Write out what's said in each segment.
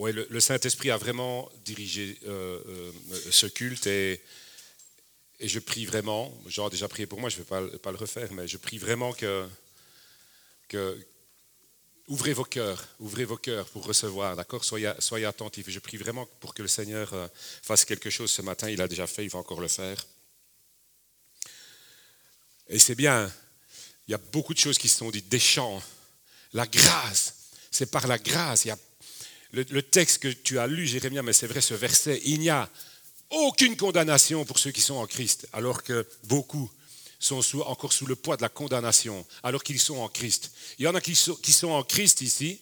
Oui, le, Saint-Esprit a vraiment dirigé euh, euh, ce culte et, je prie vraiment, genre déjà prié pour moi, je ne vais pas, le refaire, mais je prie vraiment que, que ouvrez vos cœurs, ouvrez vos cœurs pour recevoir, d'accord? Soyez, attentifs. Je prie vraiment pour que le Seigneur euh, fasse quelque chose ce matin. Il a déjà fait, il va encore le faire. Et c'est bien, il y a beaucoup de choses qui se sont dites, des chants, la grâce, c'est par la grâce. Il y a le, texte que tu as lu, Jérémie, mais c'est vrai ce verset, il n'y a aucune condamnation pour ceux qui sont en Christ, alors que beaucoup sont encore sous le poids de la condamnation, alors qu'ils sont en Christ. Il y en a qui sont, qui sont en Christ ici,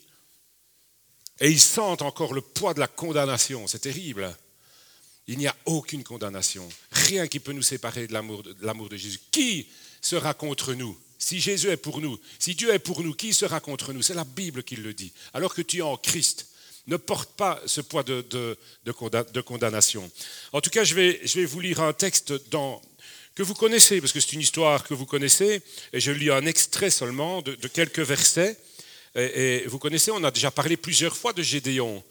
et ils sentent encore le poids de la condamnation. C'est terrible. Il n'y a aucune condamnation. Rien qui peut nous séparer de l'amour de Jésus. Qui sera contre nous? Si Jésus est pour nous, si Dieu est pour nous, qui sera contre nous? C'est la Bible qui le dit. Alors que tu es en Christ, ne porte pas ce poids de, de- de conda- de condamnation. En tout cas, je vais, je vais vous lire un texte que vous connaissez, parce que c'est une histoire que vous connaissez, et je lis un extrait seulement de, de quelques versets. Et, vous connaissez, on a déjà parlé plusieurs fois de Gédéon.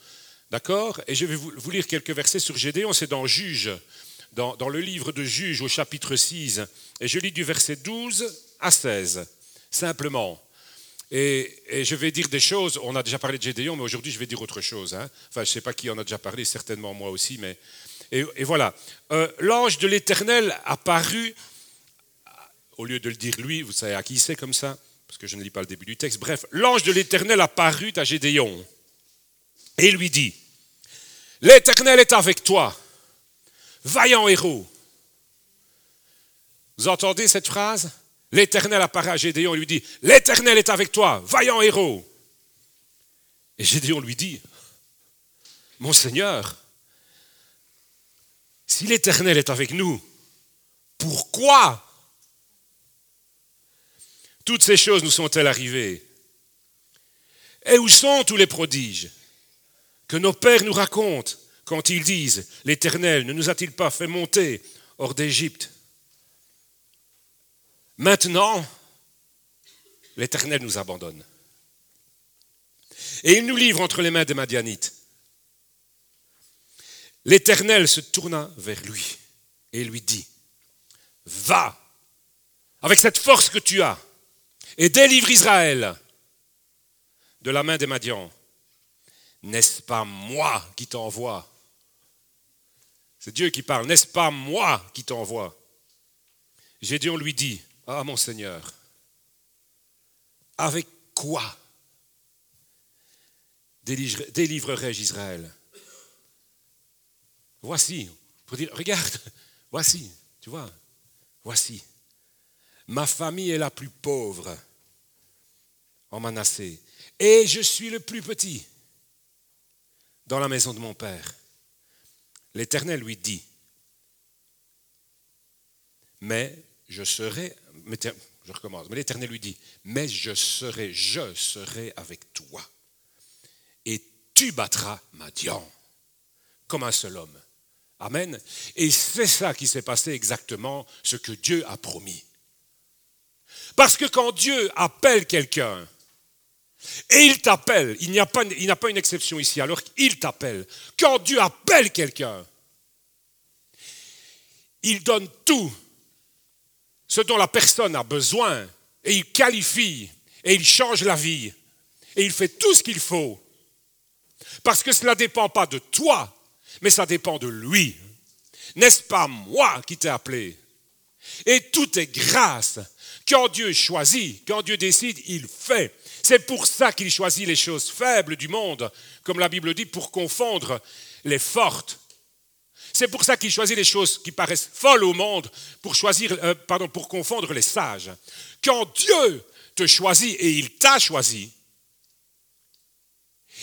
D'accord? Et je vais vous, vous lire quelques versets sur Gédéon, c'est dans Juge, dans, dans le livre de Juge au chapitre 6. Et je lis du verset 12 à 16, simplement. Et, je vais dire des choses, on a déjà parlé de Gédéon, mais aujourd'hui je vais dire autre chose. hein. Enfin, je ne sais pas qui en a déjà parlé, certainement moi aussi, mais... Et, et voilà. Euh, L'ange de l'Éternel apparut, au lieu de le dire lui, vous savez à qui c'est comme ça Parce que je ne lis pas le début du texte. Bref, l'ange de l'Éternel apparut à Gédéon et lui dit, L'Éternel est avec toi, vaillant héros. Vous entendez cette phrase? L'Éternel apparaît à Gédéon et lui dit, L'Éternel est avec toi, vaillant héros. Et Gédéon lui dit, Mon Seigneur, si l'Éternel est avec nous, pourquoi toutes ces choses nous sont-elles arrivées? Et où sont tous les prodiges que nos pères nous racontent quand ils disent, l'Éternel ne nous a-t-il pas fait monter hors d'Égypte? Maintenant, l'Éternel nous abandonne. Et il nous livre entre les mains des Madianites. L'Éternel se tourna vers lui et lui dit, va avec cette force que tu as et délivre Israël de la main des Madians. N'est-ce pas moi qui t'envoie? C'est Dieu qui parle. N'est-ce pas moi qui t'envoie? Gédéon lui dit, ah mon Seigneur, avec quoi délivre- délivrerai-je Israël? Voici, pour dire, regarde, voici, tu vois, voici. Ma famille est la plus pauvre en Manassé, et je suis le plus petit dans la maison de mon père. L'Éternel lui dit, mais je serai, je recommence, mais l'Éternel lui dit, mais je serai, je serai avec toi, et tu battras Madian comme un seul homme. Amen. Et c'est ça qui s'est passé exactement, ce que Dieu a promis. Parce que quand Dieu appelle quelqu'un, et il t'appelle, il n'y a pas, a pas une exception ici, alors il t'appelle. Quand Dieu appelle quelqu'un, il donne tout ce dont la personne a besoin, et il qualifie, et il change la vie, et il fait tout ce qu'il faut. Parce que cela ne dépend pas de toi, mais ça dépend de lui. N'est-ce pas moi qui t'ai appelé? Et tout est grâce. Quand Dieu choisit, quand Dieu décide, il fait. C'est pour ça qu'il choisit les choses faibles du monde, comme la Bible dit, pour confondre les fortes. C'est pour ça qu'il choisit les choses qui paraissent folles au monde, pour, choisir, euh, pardon, pour confondre les sages. Quand Dieu te choisit et il t'a choisi,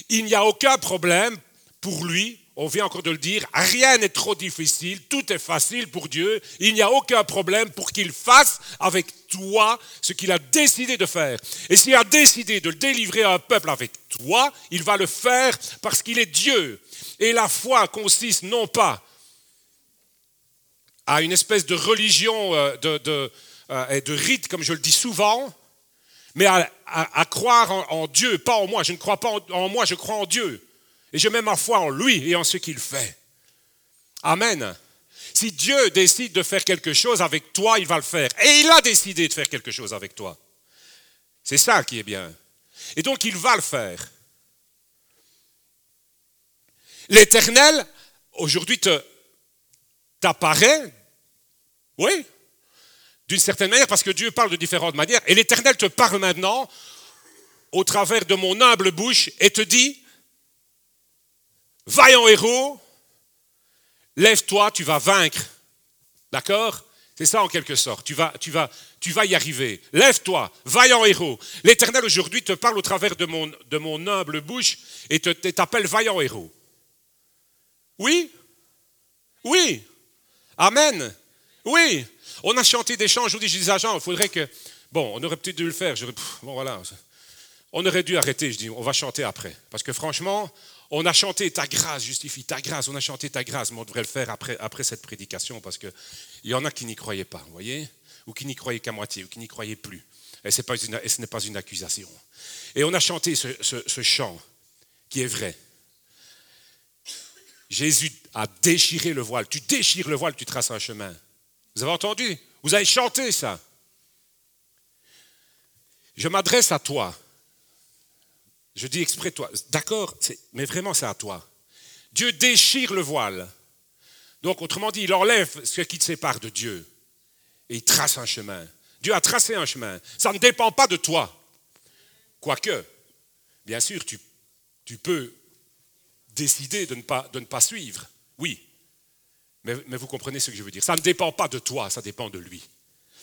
il n'y a aucun problème pour lui, on vient encore de le dire, rien n'est trop difficile, tout est facile pour Dieu, il n'y a aucun problème pour qu'il fasse avec toi ce qu'il a décidé de faire. Et s'il a décidé de délivrer un peuple avec toi, il va le faire parce qu'il est Dieu. Et la foi consiste non pas à une espèce de religion euh, de, de, euh, et de rite, comme je le dis souvent, mais à, croire en, Dieu, pas en moi. Je ne crois pas en, moi, je crois en Dieu. Et je mets ma foi en lui et en ce qu'il fait. Amen. Si Dieu décide de faire quelque chose avec toi, il va le faire. Et il a décidé de faire quelque chose avec toi. C'est ça qui est bien. Et donc il va le faire. L'Éternel, aujourd'hui, t'apparaît, oui, d'une certaine manière, parce que Dieu parle de différentes manières, et l'Éternel te parle maintenant au travers de mon humble bouche et te dit, vaillant héros, lève-toi, tu vas vaincre. D'accord? C'est ça en quelque sorte. Tu vas, y arriver. Lève-toi, vaillant héros. L'Éternel aujourd'hui te parle au travers de mon, de mon humble bouche et t'appelle vaillant héros. Oui? Oui? Amen Oui On a chanté des chants, je vous dis, je dis il faudrait que... Bon, on aurait peut-être dû le faire. bon, voilà. On aurait dû arrêter, je dis, on va chanter après. Parce que franchement, on a chanté ta grâce justifie ta grâce, on a chanté ta grâce, mais on devrait le faire après, après cette prédication parce qu'il y en a qui n'y croyaient pas, vous voyez Ou qui n'y croyaient qu'à moitié, ou qui n'y croyaient plus. Et ce n'est pas une accusation. Et on a chanté ce chant qui est vrai. Jésus a déchiré le voile. Tu déchires le voile, tu traces un chemin. Vous avez entendu? Vous avez chanté ça. Je m'adresse à toi. Je dis exprès toi. D'accord, mais vraiment c'est à toi. Dieu déchire le voile. Donc, autrement dit, il enlève ce qui te sépare de Dieu. Et il trace un chemin. Dieu a tracé un chemin. Ça ne dépend pas de toi. Quoique, bien sûr, tu, tu peux décider de ne pas, suivre. Oui. Mais, mais vous comprenez ce que je veux dire. Ça ne dépend pas de toi, ça dépend de lui.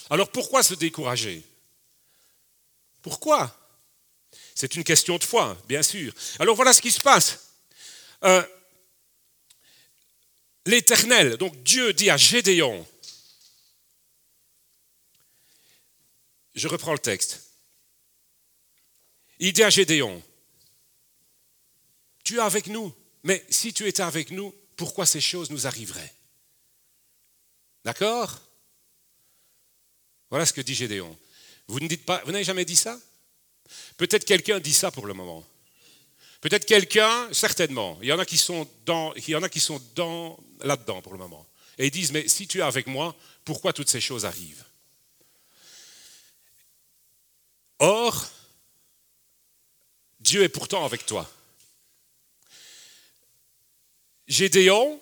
Alors pourquoi se décourager? Pourquoi? C'est une question de foi, bien sûr. Alors voilà ce qui se passe. Euh, L'Éternel, donc Dieu dit à Gédéon, je reprends le texte, il dit à Gédéon, tu es avec nous, mais si tu étais avec nous, pourquoi ces choses nous arriveraient? D'accord? Voilà ce que dit Gédéon. Vous ne dites pas, vous n'avez jamais dit ça? Peut-être quelqu'un dit ça pour le moment. Peut-être quelqu'un, certainement. Il y en a qui sont dans, il y en a qui sont dans là-dedans pour le moment. Et ils disent, mais si tu es avec moi, pourquoi toutes ces choses arrivent? Or, Dieu est pourtant avec toi. Gédéon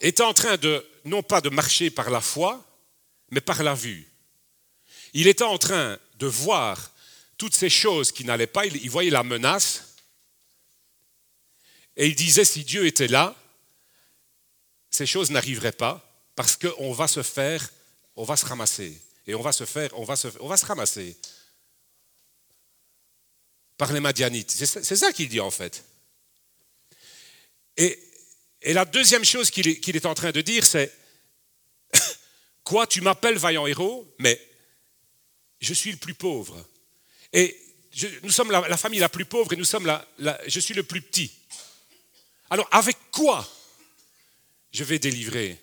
est en train de, non pas de marcher par la foi, mais par la vue. Il était en train de voir toutes ces choses qui n'allaient pas, il, voyait la menace, et il disait, si Dieu était là, ces choses n'arriveraient pas, parce qu'on va se faire, on va se ramasser, et on va se faire, on va se, on va se ramasser par les Madianites. C'est ça qu'il dit en fait. Et, la deuxième chose qu'il est, en train de dire, c'est, quoi, tu m'appelles vaillant héros, mais je suis le plus pauvre. Et nous sommes la, famille la plus pauvre et nous sommes la, je suis le plus petit. Alors avec quoi je vais délivrer?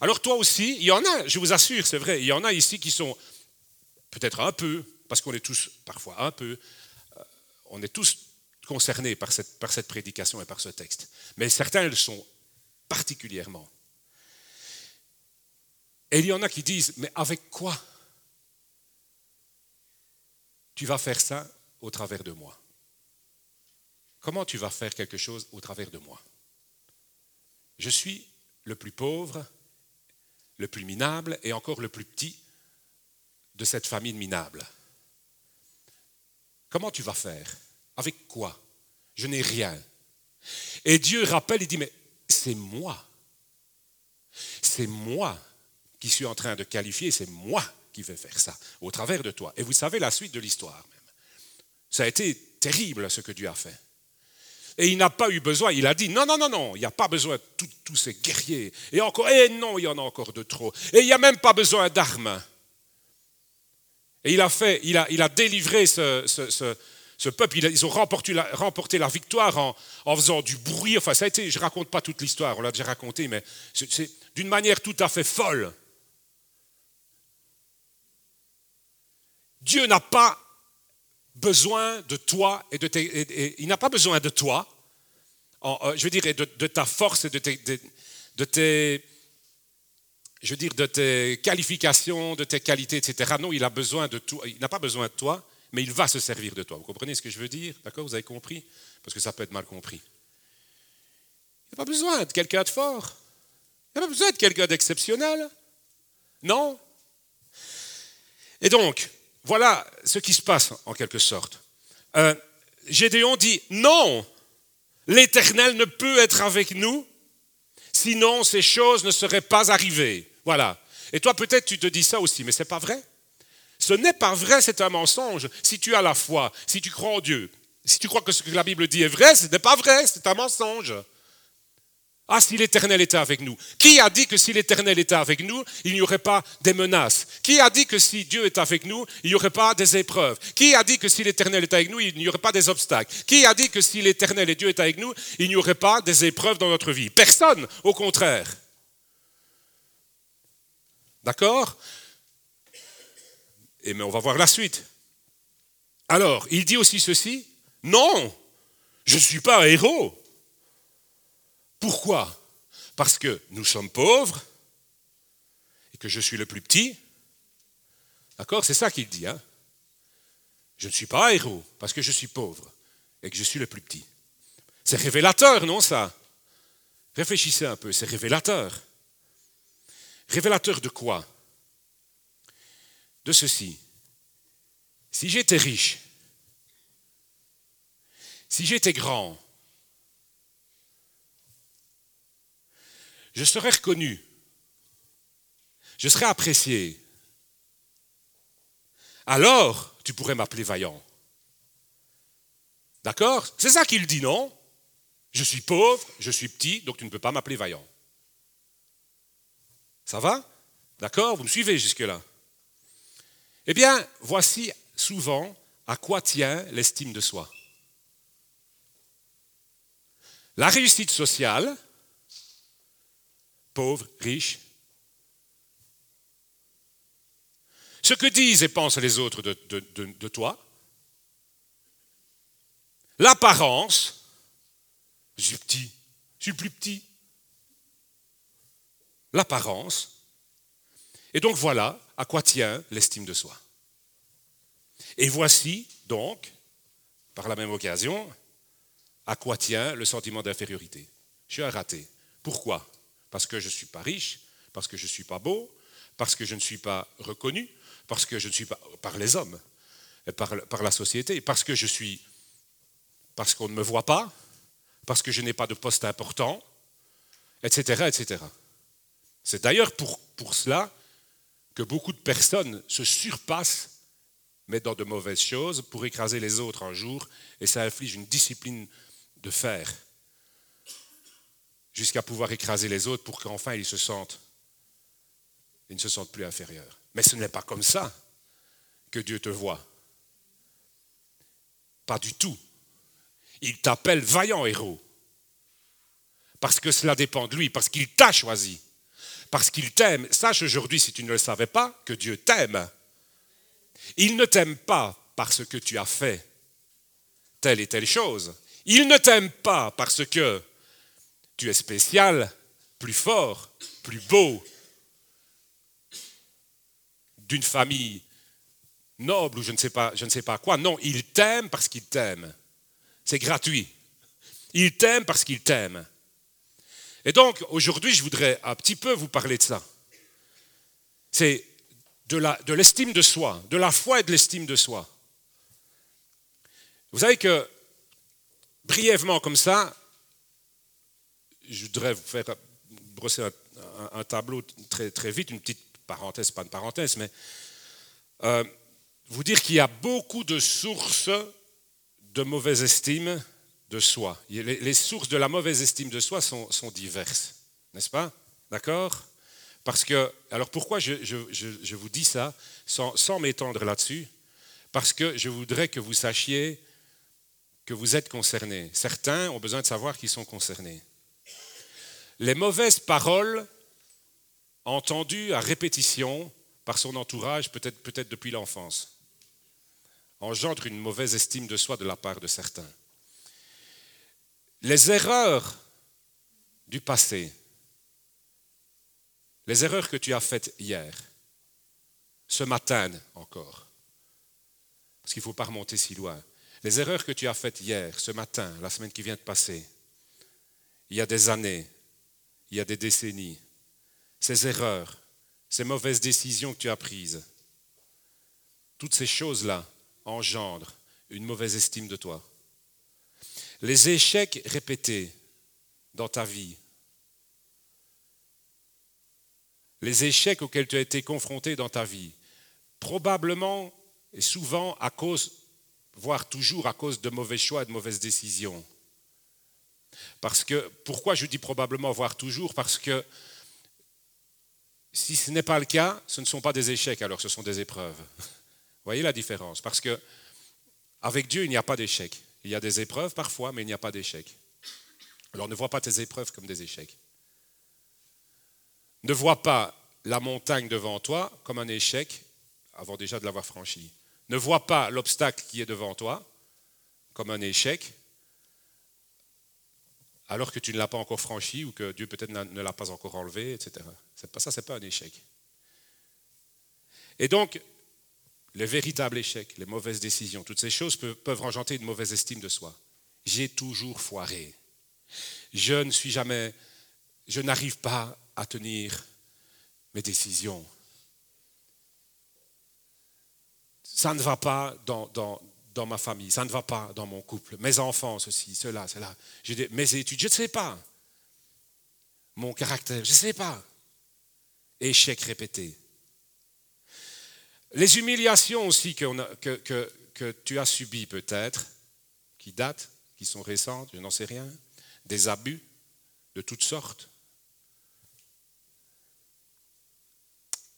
Alors toi aussi, il y en a, je vous assure, c'est vrai, il y en a ici qui sont peut-être un peu, parce qu'on est tous parfois un peu, euh, on est tous concernés par cette, prédication et par ce texte. Mais certains le sont particulièrement. Et il y en a qui disent, mais avec quoi tu vas faire ça au travers de moi? Comment tu vas faire quelque chose au travers de moi? Je suis le plus pauvre, le plus minable et encore le plus petit de cette famille minable. Comment tu vas faire avec quoi? Je n'ai rien. Et Dieu rappelle, il dit, mais c'est moi. C'est moi qui suis en train de qualifier, c'est moi qui vais faire ça, au travers de toi. Et vous savez la suite de l'histoire même. Ça a été terrible ce que Dieu a fait. Et il n'a pas eu besoin, il a dit, non, non, non, non, il n'y a pas besoin de tous ces guerriers. Et encore, et non, il y en a encore de trop. Et il n'y a même pas besoin d'armes. Et il a fait, il a, il a délivré ce peuple, ils ont remporté la, victoire en, faisant du bruit. Enfin, ça a été, je ne raconte pas toute l'histoire, on l'a déjà raconté, mais c'est d'une manière tout à fait folle. Dieu n'a pas besoin de toi et de tes, il n'a pas besoin de toi, euh, je veux dire, de, de ta force et de tes, de, tes, je veux dire, de tes qualifications, de tes qualités, etc. Non, il a besoin de toi. Il n'a pas besoin de toi, mais il va se servir de toi. Vous comprenez ce que je veux dire? D'accord? Vous avez compris? Parce que ça peut être mal compris. Il n'a pas besoin de quelqu'un de fort. Il n'a pas besoin de quelqu'un d'exceptionnel. Non? Et donc, voilà ce qui se passe en quelque sorte. Euh, Gédéon dit non, l'Éternel ne peut être avec nous, sinon ces choses ne seraient pas arrivées. Voilà. Et toi peut-être tu te dis ça aussi, mais ce n'est pas vrai. Ce n'est pas vrai, c'est un mensonge. Si tu as la foi, si tu crois en Dieu, si tu crois que ce que la Bible dit est vrai, ce n'est pas vrai, c'est un mensonge. Ah, si l'Éternel était avec nous. Qui a dit que si l'Éternel était avec nous, il n'y aurait pas des menaces? Qui a dit que si Dieu est avec nous, il n'y aurait pas des épreuves? Qui a dit que si l'Éternel est avec nous, il n'y aurait pas des obstacles? Qui a dit que si l'Éternel et Dieu est avec nous, il n'y aurait pas des épreuves dans notre vie? Personne, au contraire. D'accord? Et mais on va voir la suite. Alors, il dit aussi ceci Non, je ne suis pas un héros. Pourquoi? Parce que nous sommes pauvres et que je suis le plus petit. D'accord? C'est ça qu'il dit. Hein je ne suis pas un héros parce que je suis pauvre et que je suis le plus petit. C'est révélateur, non ça? Réfléchissez un peu, c'est révélateur. Révélateur de quoi? De ceci. Si j'étais riche, si j'étais grand, je serai reconnu, je serai apprécié. Alors, tu pourrais m'appeler vaillant. D'accord? C'est ça qu'il dit, non? Je suis pauvre, je suis petit, donc tu ne peux pas m'appeler vaillant. Ça va? D'accord? Vous me suivez jusque-là Eh bien, voici souvent à quoi tient l'estime de soi. La réussite sociale, pauvre, riche. Ce que disent et pensent les autres de, toi, l'apparence, je suis petit, je suis plus petit, l'apparence, et donc voilà à quoi tient l'estime de soi? Et voici donc, par la même occasion, à quoi tient le sentiment d'infériorité. Je suis un raté. Pourquoi? Parce que je ne suis pas riche, parce que je ne suis pas beau, parce que je ne suis pas reconnu, parce que je ne suis pas par les hommes, par, la société, parce que je suis, parce qu'on ne me voit pas, parce que je n'ai pas de poste important, etc., etc. C'est d'ailleurs pour cela que beaucoup de personnes se surpassent, mais dans de mauvaises choses, pour écraser les autres un jour, et ça inflige une discipline de fer jusqu'à pouvoir écraser les autres pour qu'enfin ils se sentent, ils ne se sentent plus inférieurs. Mais ce n'est pas comme ça que Dieu te voit. Pas du tout. Il t'appelle vaillant héros. Parce que cela dépend de lui, parce qu'il t'a choisi, parce qu'il t'aime. Sache aujourd'hui, si tu ne le savais pas, que Dieu t'aime. Il ne t'aime pas parce que tu as fait telle et telle chose. Il ne t'aime pas parce que tu es spécial, plus fort, plus beau, d'une famille noble ou je ne sais pas, je ne sais pas quoi. Non, il t'aime parce qu'il t'aime. C'est gratuit. Il t'aime parce qu'il t'aime. Et donc, aujourd'hui, je voudrais un petit peu vous parler de ça. C'est de l'estime de soi, de la foi et de l'estime de soi. Vous savez que, brièvement comme ça, je voudrais vous faire brosser un, tableau très, très vite, une petite parenthèse, pas une parenthèse, mais euh, vous dire qu'il y a beaucoup de sources de mauvaise estime soi. Les, sources de la mauvaise estime de soi sont, diverses, n'est-ce pas? D'accord? Parce que, alors pourquoi je, vous dis ça sans, m'étendre là-dessus? Parce que je voudrais que vous sachiez que vous êtes concernés. Certains ont besoin de savoir qu'ils sont concernés les mauvaises paroles entendues à répétition par son entourage, peut-être peut depuis l'enfance. engendre une mauvaise estime de soi de la part de certains. Les erreurs du passé, les erreurs que tu as faites hier, ce matin encore, parce qu'il ne faut pas remonter si loin, les erreurs que tu as faites hier, ce matin, la semaine qui vient de passer, il y a des années, il y a des décennies, ces erreurs, ces mauvaises décisions que tu as prises, toutes ces choses-là engendrent une mauvaise estime de toi. Les échecs répétés dans ta vie, les échecs auxquels tu as été confronté dans ta vie, probablement et souvent à cause, voire toujours à cause de mauvais choix et de mauvaises décisions. Parce que, pourquoi je dis probablement, voire toujours? Parce que si ce n'est pas le cas, ce ne sont pas des échecs, alors ce sont des épreuves. Vous voyez la différence? Parce que avec Dieu, il n'y a pas d'échecs. Il y a des épreuves parfois, mais il n'y a pas d'échecs. Alors ne vois pas tes épreuves comme des échecs. Ne vois pas la montagne devant toi comme un échec avant déjà de l'avoir franchi. Ne vois pas l'obstacle qui est devant toi comme un échec alors que tu ne l'as pas encore franchi ou que Dieu peut-être ne l'a pas encore enlevé, etc. C'est pas ça, c'est pas un échec. Et donc, les véritables échecs, les mauvaises décisions, toutes ces choses peuvent, peuvent engendrer une mauvaise estime de soi. J'ai toujours foiré. Je ne suis jamais, je n'arrive pas à tenir mes décisions. Ça ne va pas dans, dans, dans ma famille, ça ne va pas dans mon couple, mes enfants, ceci, cela, cela. mes études, je ne sais pas. Mon caractère, je ne sais pas. Échec répété. Les humiliations aussi que, tu as subies peut-être, qui datent, qui sont récentes, je n'en sais rien, des abus de toutes sortes,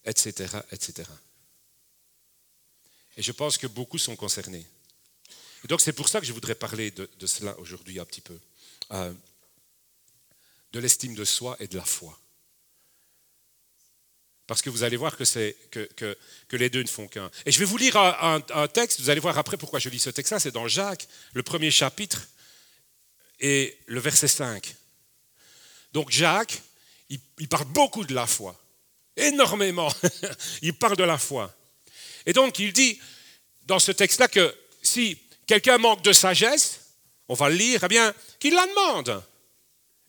etc., etc. Et je pense que beaucoup sont concernés. Donc c'est pour ça que je voudrais parler de, cela aujourd'hui un petit peu. Euh, de l'estime de soi et de la foi. Parce que vous allez voir que, les deux ne font qu'un. Et je vais vous lire un, un, texte, vous allez voir après pourquoi je lis ce texte-là, c'est dans Jacques, le premier chapitre, et le verset 5. Donc Jacques, il, il parle beaucoup de la foi, énormément, il parle de la foi. Et donc il dit dans ce texte-là que si quelqu'un manque de sagesse, on va le lire, eh bien, qu'il la demande.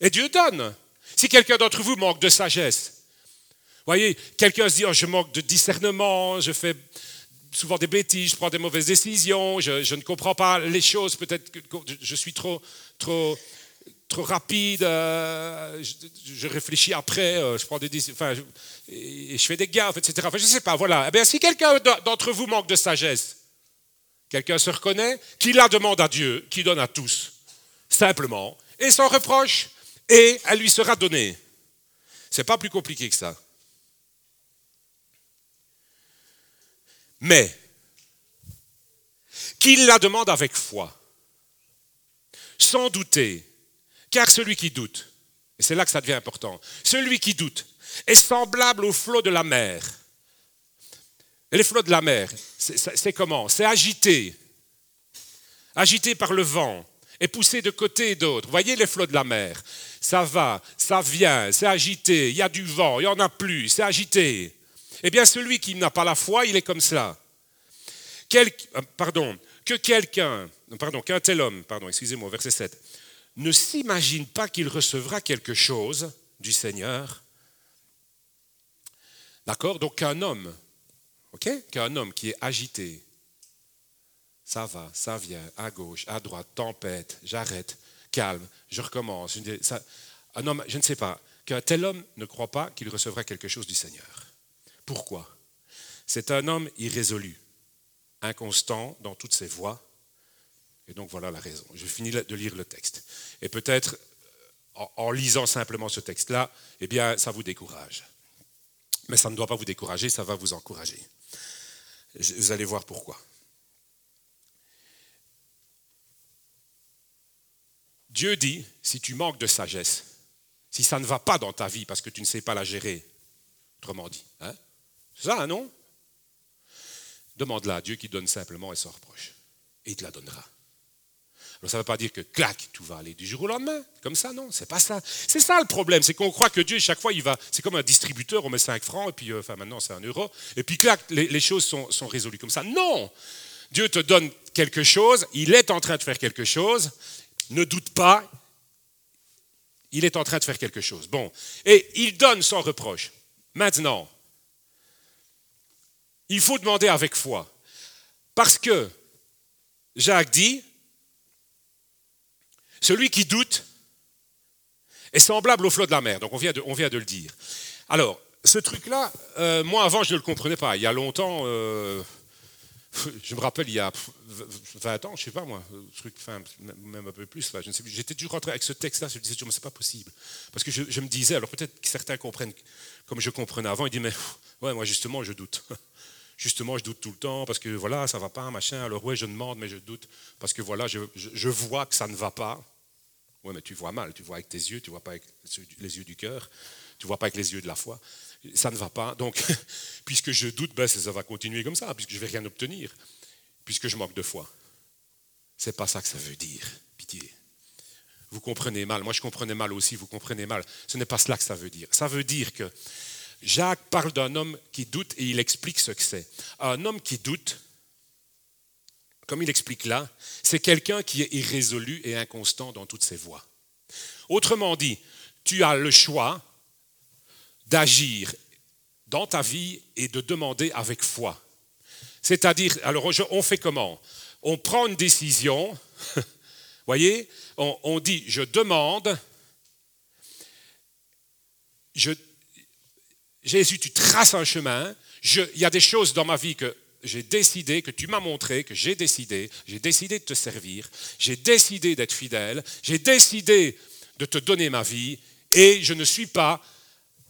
Et Dieu donne. Si quelqu'un d'entre vous manque de sagesse, voyez, quelqu'un se dit, oh, je manque de discernement, je fais souvent des bêtises, je prends des mauvaises décisions, je, ne comprends pas les choses, peut-être que je suis trop, trop, trop rapide, euh, je, réfléchis après, euh, je prends des enfin, je fais des gaffes, etc. Enfin, je ne sais pas, voilà. Eh bien, si quelqu'un d'entre vous manque de sagesse, Quelqu'un se reconnaît Qui la demande à Dieu, qui donne à tous, simplement, et sans reproche, et elle lui sera donnée. C'est pas plus compliqué que ça. Mais, qu'il la demande avec foi, sans douter, car celui qui doute, et c'est là que ça devient important, celui qui doute est semblable au flot de la mer les flots de la mer, c'est comment? C'est agité, agité par le vent et poussé de côté et d'autre. Voyez les flots de la mer? Ça va, ça vient, c'est agité, il y a du vent, il n'y en a plus, c'est agité. Eh bien, celui qui n'a pas la foi, il est comme cela. Euh, pardon, que quelqu'un, pardon, qu'un tel homme, pardon, excusez-moi, verset 7, ne s'imagine pas qu'il recevra quelque chose du Seigneur. D'accord? Donc qu'un homme Qu'un homme qui est agité, ça va, ça vient, à gauche, à droite, tempête, j'arrête, calme, je recommence. un homme, je ne sais pas, qu'un tel homme ne croit pas qu'il recevra quelque chose du Seigneur. Pourquoi? C'est un homme irrésolu, inconstant dans toutes ses voies. Et donc voilà la raison. Je finis de lire le texte. Et peut-être, en lisant simplement ce texte-là, eh bien, ça vous décourage. Mais ça ne doit pas vous décourager, ça va vous encourager. Vous allez voir pourquoi. Dieu dit, si tu manques de sagesse, si ça ne va pas dans ta vie parce que tu ne sais pas la gérer, autrement dit, hein, c'est ça, non? Demande-la à Dieu qui donne simplement et sans reproche. Et il te la donnera. Alors ça ne veut pas dire que clac, tout va aller du jour au lendemain, comme ça, non, c'est pas ça. C'est ça le problème, c'est qu'on croit que Dieu, chaque fois, il va, c'est comme un distributeur, on met 5 francs, et puis, euh, enfin maintenant c'est un euro, et puis clac, les, choses sont résolues comme ça. Non Dieu te donne quelque chose, il est en train de faire quelque chose, ne doute pas, il est en train de faire quelque chose. Bon, et il donne sans reproche. Maintenant, il faut demander avec foi. Parce que Jacques dit, celui qui doute est semblable au flot de la mer. Donc on vient de, le dire. Alors, ce truc-là, euh, moi avant, je ne le comprenais pas. Il y a longtemps, euh, je me rappelle, il y a 20 ans, je ne sais pas moi, truc, même un peu plus, je sais J'étais toujours rentré avec ce texte-là, je me disais, mais c'est pas possible. Parce que je, me disais, alors peut-être que certains comprennent comme je comprenais avant, ils disent, mais moi justement, je doute. Justement, je doute tout le temps parce que voilà, ça va pas, machin. Alors ouais, je demande, mais je doute parce que voilà, je, vois que ça ne va pas. Ouais, mais tu vois mal, tu vois avec tes yeux, tu vois pas avec les yeux du cœur, tu vois pas avec les yeux de la foi. Ça ne va pas. Donc, puisque je doute, ben, ça va continuer comme ça, puisque je vais rien obtenir, puisque je manque de foi. C'est pas ça que ça veut dire. Pitié. Vous comprenez mal. Moi, je comprenais mal aussi. Vous comprenez mal. Ce n'est pas cela que ça veut dire. Ça veut dire que Jacques parle d'un homme qui doute et il explique ce que c'est. Un homme qui doute, comme il explique là, c'est quelqu'un qui est irrésolu et inconstant dans toutes ses voies. Autrement dit, tu as le choix d'agir dans ta vie et de demander avec foi. C'est-à-dire, alors on fait comment? On prend une décision, voyez, on, dit je demande, je, Jésus, tu traces un chemin. il y a des choses dans ma vie que j'ai décidé, que tu m'as montré, que j'ai décidé. J'ai décidé de te servir. J'ai décidé d'être fidèle. J'ai décidé de te donner ma vie. Et je ne suis pas,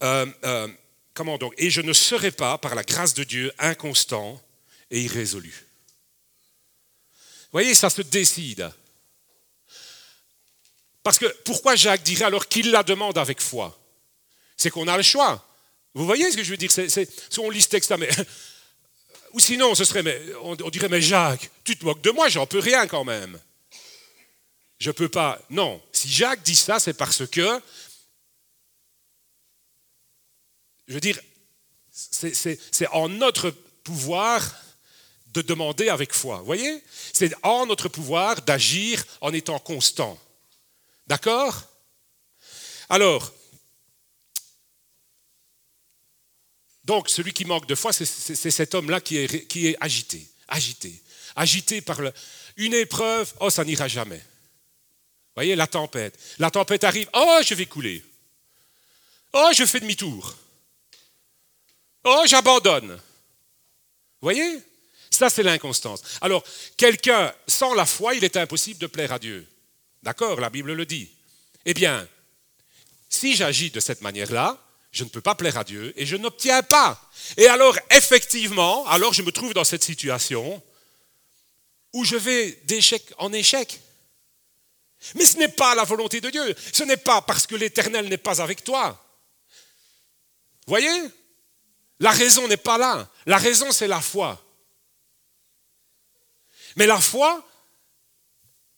euh, euh, comment donc, et je ne serai pas, par la grâce de Dieu, inconstant et irrésolu. Vous voyez, ça se décide. Parce que pourquoi Jacques dirait alors qu'il la demande avec foi? C'est qu'on a le choix. Vous voyez ce que je veux dire? C'est, Si on lit ce texte-là, mais. Ou sinon, ce serait, on, dirait, mais Jacques, tu te moques de moi, j'en peux rien quand même. Je ne peux pas. Non, si Jacques dit ça, c'est parce que. Je veux dire, c'est en notre pouvoir de demander avec foi. Vous voyez? C'est en notre pouvoir d'agir en étant constant. D'accord? Alors, Donc, celui qui manque de foi, c'est cet homme-là qui est, agité, agité, agité par une épreuve, oh, ça n'ira jamais. Vous voyez, la tempête. La tempête arrive, oh, je vais couler. Oh, je fais demi-tour. Oh, j'abandonne. Vous voyez Ça, c'est l'inconstance. Alors, quelqu'un sans la foi, il est impossible de plaire à Dieu. D'accord La Bible le dit. Eh bien, si j'agis de cette manière-là, je ne peux pas plaire à Dieu et je n'obtiens pas. Et alors, effectivement, alors je me trouve dans cette situation où je vais d'échec en échec. Mais ce n'est pas la volonté de Dieu. Ce n'est pas parce que l'Éternel n'est pas avec toi. Voyez? La raison n'est pas là. La raison, c'est la foi. Mais la foi,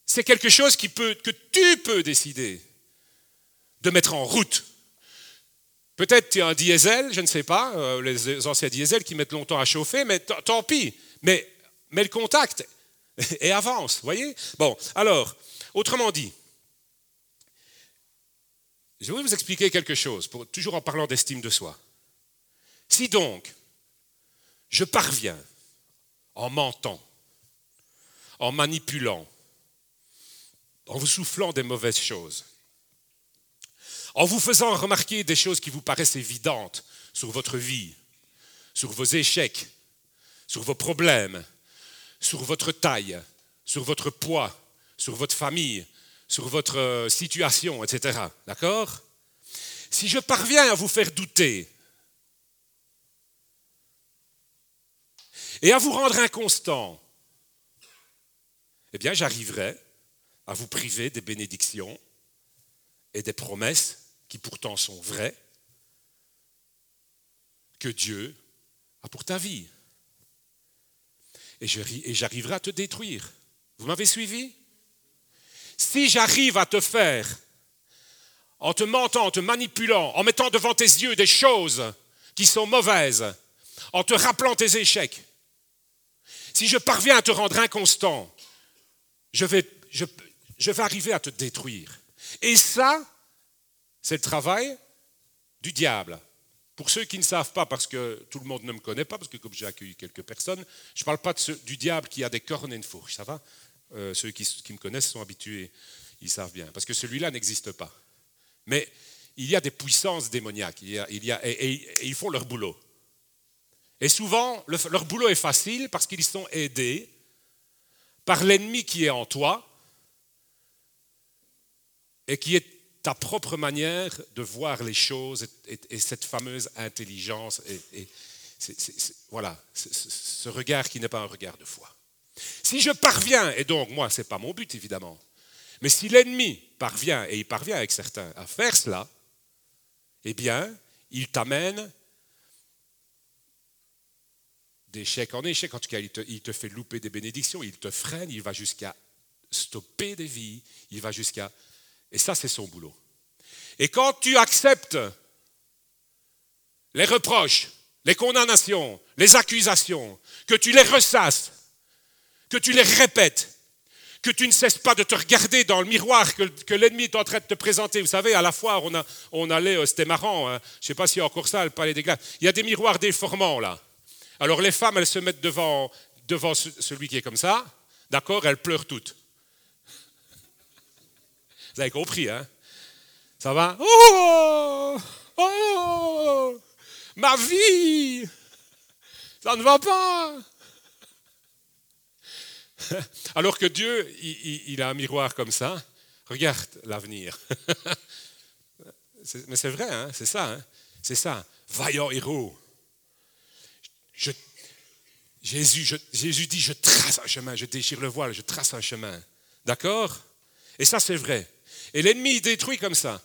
c'est quelque chose que tu peux décider de mettre en route Peut-être un diesel, je ne sais pas, euh, les anciens diesels qui mettent longtemps à chauffer, mais tant pis. Mais mets le contact et avance, voyez? Bon, alors, autrement dit, je vais vous expliquer quelque chose, toujours en parlant d'estime de soi. Si donc, je parviens en mentant, en manipulant, en vous soufflant des mauvaises choses, en vous faisant remarquer des choses qui vous paraissent évidentes sur votre vie, sur vos échecs, sur vos problèmes, sur votre taille, sur votre poids, sur votre famille, sur votre euh, situation, etc. D'accord? Si je parviens à vous faire douter et à vous rendre inconstant, eh bien j'arriverai à vous priver des bénédictions et des promesses qui pourtant sont vraies que Dieu a pour ta vie. et j'arriverai à te détruire. Vous m'avez suivi? Si j'arrive à te faire, en te mentant, en te manipulant, en mettant devant tes yeux des choses qui sont mauvaises, en te rappelant tes échecs, si je parviens à te rendre inconstant, je vais, je vais arriver à te détruire. Et ça, c'est le travail du diable. Pour ceux qui ne savent pas, parce que tout le monde ne me connaît pas, parce que comme j'ai accueilli quelques personnes, je ne parle pas du diable qui a des cornes et une fourche, ça va? Euh, Ceux qui, me connaissent sont habitués, ils savent bien, parce que celui-là n'existe pas. Mais il y a des puissances démoniaques, il et, ils font leur boulot. Et souvent, leur boulot est facile parce qu'ils sont aidés par l'ennemi qui est en toi et qui est ta propre manière de voir les choses et, cette fameuse intelligence et, voilà, ce regard qui n'est pas un regard de foi. Si je parviens, et donc moi, ce n'est pas mon but évidemment, mais si l'ennemi parvient, et il parvient avec certains, à faire cela, eh bien, il t'amène d'échec en échec, en tout cas, il te, il te fait louper des bénédictions, il te freine, il va jusqu'à stopper des vies, il va jusqu'à et ça, c'est son boulot. Et quand tu acceptes les reproches, les condamnations, les accusations, que tu les ressasses, que tu les répètes, que tu ne cesses pas de te regarder dans le miroir que, l'ennemi est en train de te présenter. Vous savez, à la foire, on, allait, euh, c'était marrant, hein. je ne sais pas s'il y a encore ça, le palais des glaces. Il y a des miroirs déformants là. Alors les femmes, elles se mettent devant, devant celui qui est comme ça, d'accord, elles pleurent toutes. Vous avez compris, hein? Ça va? Oh Oh Ma vie Ça ne va pas Alors que Dieu, il, a un miroir comme ça. Regarde l'avenir. Mais c'est vrai, hein? C'est ça. Hein? C'est ça. Vaillant héros. Jésus, Jésus dit, je trace un chemin, je déchire le voile, je trace un chemin. D'accord? Et ça, c'est vrai. Et l'ennemi détruit comme ça.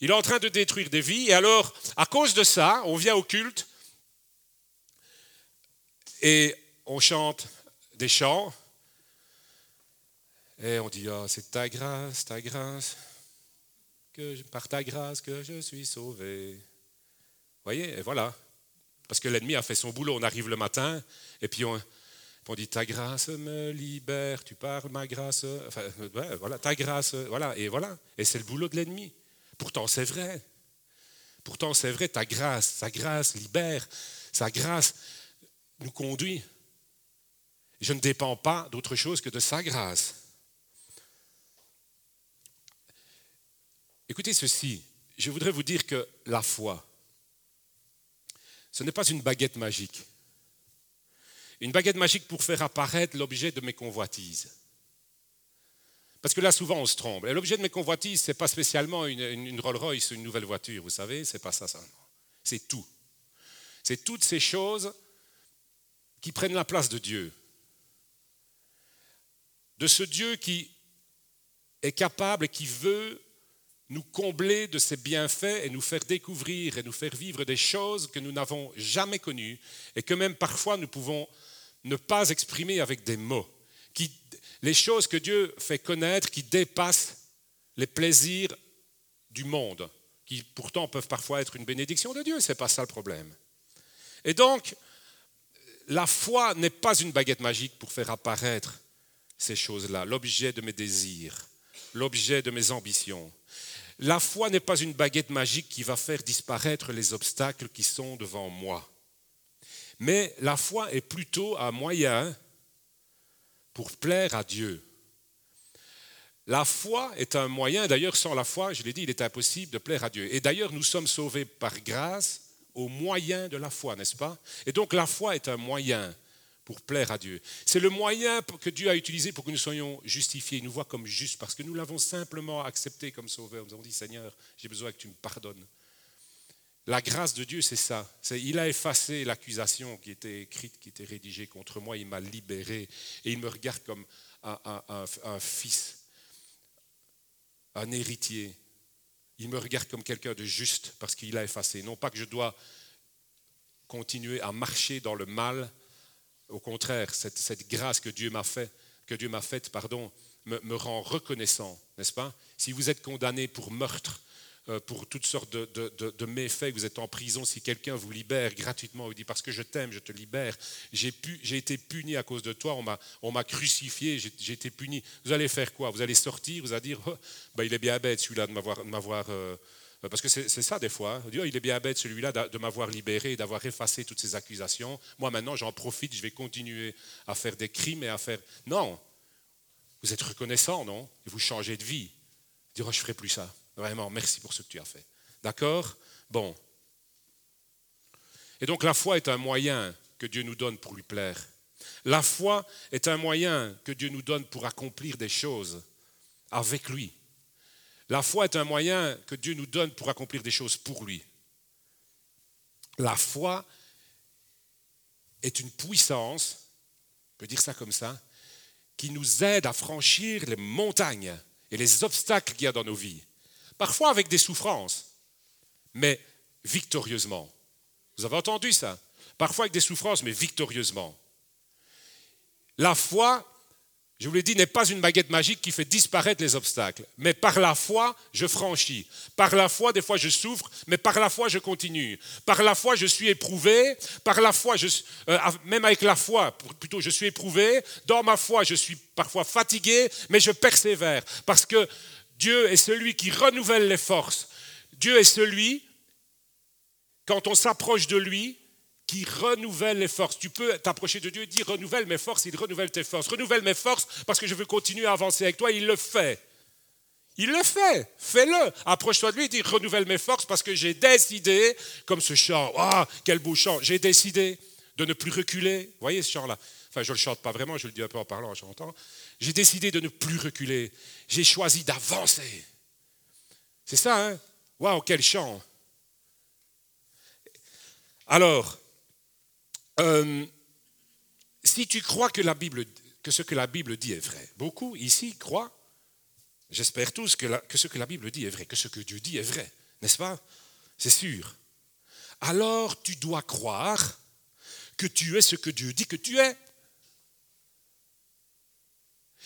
Il est en train de détruire des vies. Et alors, à cause de ça, on vient au culte et on chante des chants. Et on dit, oh, c'est ta grâce, ta grâce, que par ta grâce que je suis sauvé. Vous voyez, et voilà. Parce que l'ennemi a fait son boulot. On arrive le matin et puis on, on dit ta grâce me libère, tu parles ma grâce, enfin, voilà, ta grâce, voilà, et voilà. Et c'est le boulot de l'ennemi. Pourtant, c'est vrai. Pourtant, c'est vrai, ta grâce, sa grâce libère, sa grâce nous conduit. Je ne dépends pas d'autre chose que de sa grâce. Écoutez ceci, je voudrais vous dire que la foi, ce n'est pas une baguette magique une baguette magique pour faire apparaître l'objet de mes convoitises. Parce que là, souvent, on se trompe. Et l'objet de mes convoitises, ce n'est pas spécialement une, une, Rolls Royce ou une nouvelle voiture, vous savez, c'est pas ça seulement. C'est tout. C'est toutes ces choses qui prennent la place de Dieu. De ce Dieu qui est capable et qui veut nous combler de ses bienfaits et nous faire découvrir et nous faire vivre des choses que nous n'avons jamais connues et que même parfois nous pouvons ne pas exprimer avec des mots. Les choses que Dieu fait connaître qui dépassent les plaisirs du monde, qui pourtant peuvent parfois être une bénédiction de Dieu, ce n'est pas ça le problème. Et donc, la foi n'est pas une baguette magique pour faire apparaître ces choses-là, l'objet de mes désirs, l'objet de mes ambitions. La foi n'est pas une baguette magique qui va faire disparaître les obstacles qui sont devant moi. Mais la foi est plutôt un moyen pour plaire à Dieu. La foi est un moyen, d'ailleurs sans la foi, je l'ai dit, il est impossible de plaire à Dieu. Et d'ailleurs, nous sommes sauvés par grâce au moyen de la foi, n'est-ce pas? Et donc la foi est un moyen pour plaire à Dieu. C'est le moyen que Dieu a utilisé pour que nous soyons justifiés. Il nous voit comme justes parce que nous l'avons simplement accepté comme sauveur. Nous avons dit, Seigneur, j'ai besoin que tu me pardonnes. La grâce de Dieu, c'est ça. il a effacé l'accusation qui était écrite, qui était rédigée contre moi. Il m'a libéré et il me regarde comme un, fils, un héritier. Il me regarde comme quelqu'un de juste parce qu'il a effacé. Non pas que je dois continuer à marcher dans le mal au contraire, cette, grâce que Dieu m'a fait, que Dieu m'a faite, pardon, me, rend reconnaissant, n'est-ce pas? Si vous êtes condamné pour meurtre, pour toutes sortes de, méfaits, vous êtes en prison, si quelqu'un vous libère gratuitement, vous dit parce que je t'aime, je te libère, j'ai, été puni à cause de toi, on m'a, crucifié, j'ai, été puni. Vous allez faire quoi? Vous allez sortir, vous allez dire, oh, bah, il est bien bête celui-là de m'avoir... Euh, parce que c'est, ça des fois. Hein. Oh, il est bien bête celui-là de m'avoir libéré, d'avoir effacé toutes ces accusations. Moi maintenant j'en profite, je vais continuer à faire des crimes et à faire... Non, vous êtes reconnaissant, non? Vous changez de vie. Dire, oh, je ne ferai plus ça. Vraiment, merci pour ce que tu as fait. D'accord? Bon. Et donc la foi est un moyen que Dieu nous donne pour lui plaire. La foi est un moyen que Dieu nous donne pour accomplir des choses avec lui. La foi est un moyen que Dieu nous donne pour accomplir des choses pour lui. La foi est une puissance, on peut dire ça comme ça, qui nous aide à franchir les montagnes et les obstacles qu'il y a dans nos vies. Parfois avec des souffrances, mais victorieusement. Vous avez entendu ça? Parfois avec des souffrances, mais victorieusement. La foi je vous l'ai dit, n'est pas une baguette magique qui fait disparaître les obstacles. Mais par la foi, je franchis. Par la foi, des fois, je souffre, mais par la foi, je continue. Par la foi, je suis éprouvé. Par la foi, euh, même avec la foi, plutôt, je suis éprouvé. Dans ma foi, je suis parfois fatigué, mais je persévère. Parce que Dieu est celui qui renouvelle les forces. Dieu est celui, quand on s'approche de lui, qui renouvelle les forces. Tu peux t'approcher de Dieu et dire renouvelle mes forces, il renouvelle tes forces. Renouvelle mes forces parce que je veux continuer à avancer avec toi. Il le fait. Il le fait. Fais-le. Approche-toi de lui et dis renouvelle mes forces parce que j'ai décidé, comme ce chant, oh, quel beau chant, j'ai décidé de ne plus reculer. Vous voyez ce chant-là? Enfin, je ne le chante pas vraiment, je le dis un peu en parlant, en chantant. J'ai décidé de ne plus reculer. J'ai choisi d'avancer. C'est ça, hein? Waouh, quel chant Alors, euh, si tu crois que, ce que la Bible dit est vrai, beaucoup ici croient, j'espère tous, que ce que la Bible dit est vrai, que ce que Dieu dit est vrai, n'est-ce pas? C'est sûr. Alors tu dois croire que tu es ce que Dieu dit que tu es.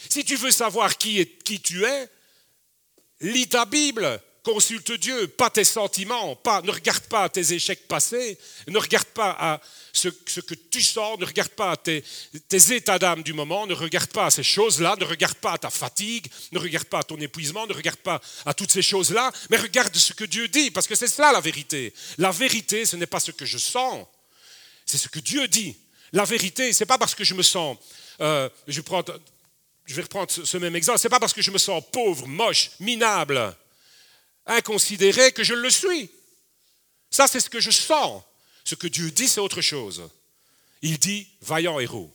Si tu veux savoir qui, tu es, lis ta Bible, consulte Dieu, pas tes sentiments, ne regarde pas tes échecs passés, ne regarde pas à ce, que tu sens, ne regarde pas à tes, états d'âme du moment, ne regarde pas à ces choses-là, ne regarde pas à ta fatigue, ne regarde pas à ton épuisement, ne regarde pas à toutes ces choses-là, mais regarde ce que Dieu dit, parce que c'est cela la vérité. La vérité, ce n'est pas ce que je sens, c'est ce que Dieu dit. La vérité, c'est pas parce que je me sens, euh, je, je vais reprendre ce même exemple, c'est pas parce que je me sens pauvre, moche, minable, inconsidéré que je le suis. Ça, c'est ce que je sens. Ce que Dieu dit, c'est autre chose. Il dit vaillant héros.